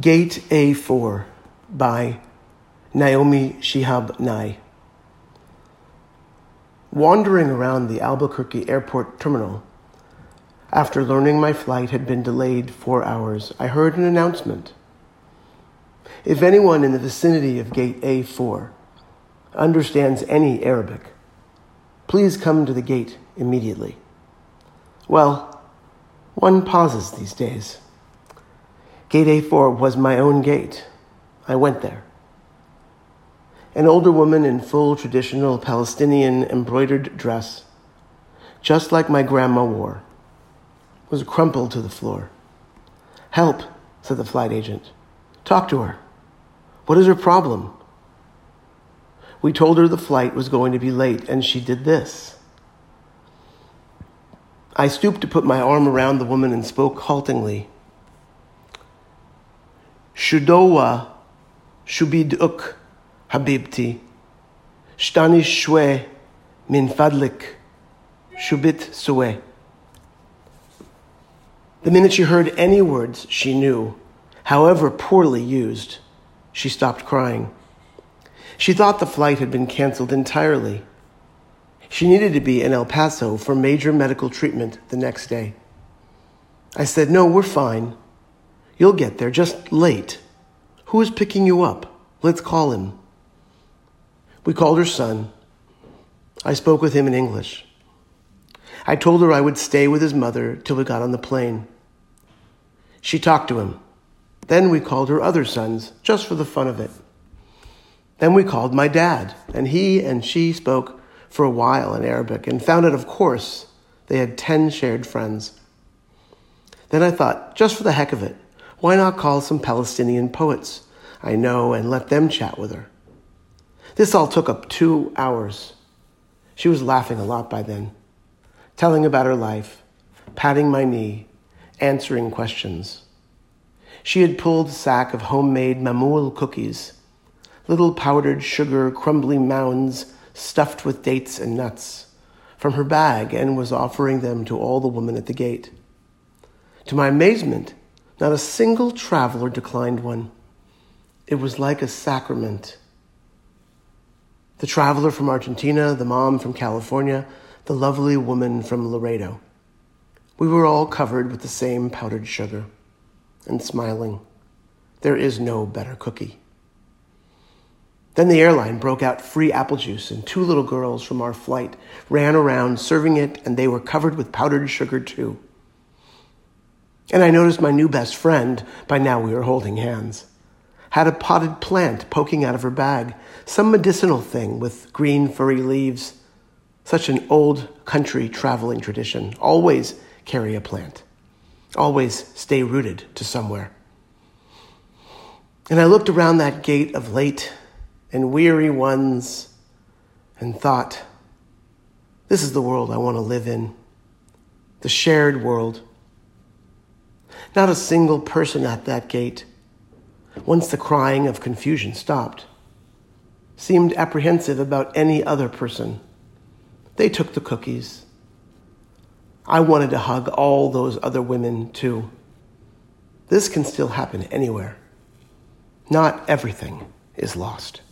Gate A4 by Naomi Shihab Nye. Wandering around the Albuquerque airport terminal, after learning my flight had been delayed four hours, I heard an announcement. If anyone in the vicinity of Gate A4 understands any Arabic, please come to the gate immediately. Well, one pauses these days. Gate A4 was my own gate. I went there. An older woman in full traditional Palestinian embroidered dress, just like my grandma wore, was crumpled to the floor. Help, said the flight agent. Talk to her. What is her problem? We told her the flight was going to be late, and she did this. I stooped to put my arm around the woman and spoke haltingly. Shudowa shubiduk habibti. Shtani shwe min fadlik shubit suwe. The minute she heard any words she knew, however poorly used, she stopped crying. She thought the flight had been canceled entirely. She needed to be in El Paso for major medical treatment the next day. I said, No, we're fine. You'll get there, just late. Who is picking you up? Let's call him. We called her son. I spoke with him in English. I told her I would stay with his mother till we got on the plane. She talked to him. Then we called her other sons, just for the fun of it. Then we called my dad, and he and she spoke for a while in Arabic and found out, of course, they had 10 shared friends. Then I thought, just for the heck of it, why not call some Palestinian poets I know and let them chat with her? This all took up two hours. She was laughing a lot by then, telling about her life, patting my knee, answering questions. She had pulled a sack of homemade mamoul cookies, little powdered sugar crumbly mounds stuffed with dates and nuts, from her bag and was offering them to all the women at the gate. To my amazement, not a single traveler declined one. It was like a sacrament. The traveler from Argentina, the mom from California, the lovely woman from Laredo. We were all covered with the same powdered sugar and smiling. There is no better cookie. Then the airline broke out free apple juice, and two little girls from our flight ran around serving it, and they were covered with powdered sugar too. And I noticed my new best friend, by now we were holding hands, had a potted plant poking out of her bag, some medicinal thing with green furry leaves. Such an old country traveling tradition. Always carry a plant. Always stay rooted to somewhere. And I looked around that gate of late and weary ones and thought, this is the world I want to live in. The shared world not a single person at that gate, once the crying of confusion stopped, seemed apprehensive about any other person. They took the cookies. I wanted to hug all those other women too. This can still happen anywhere. Not everything is lost.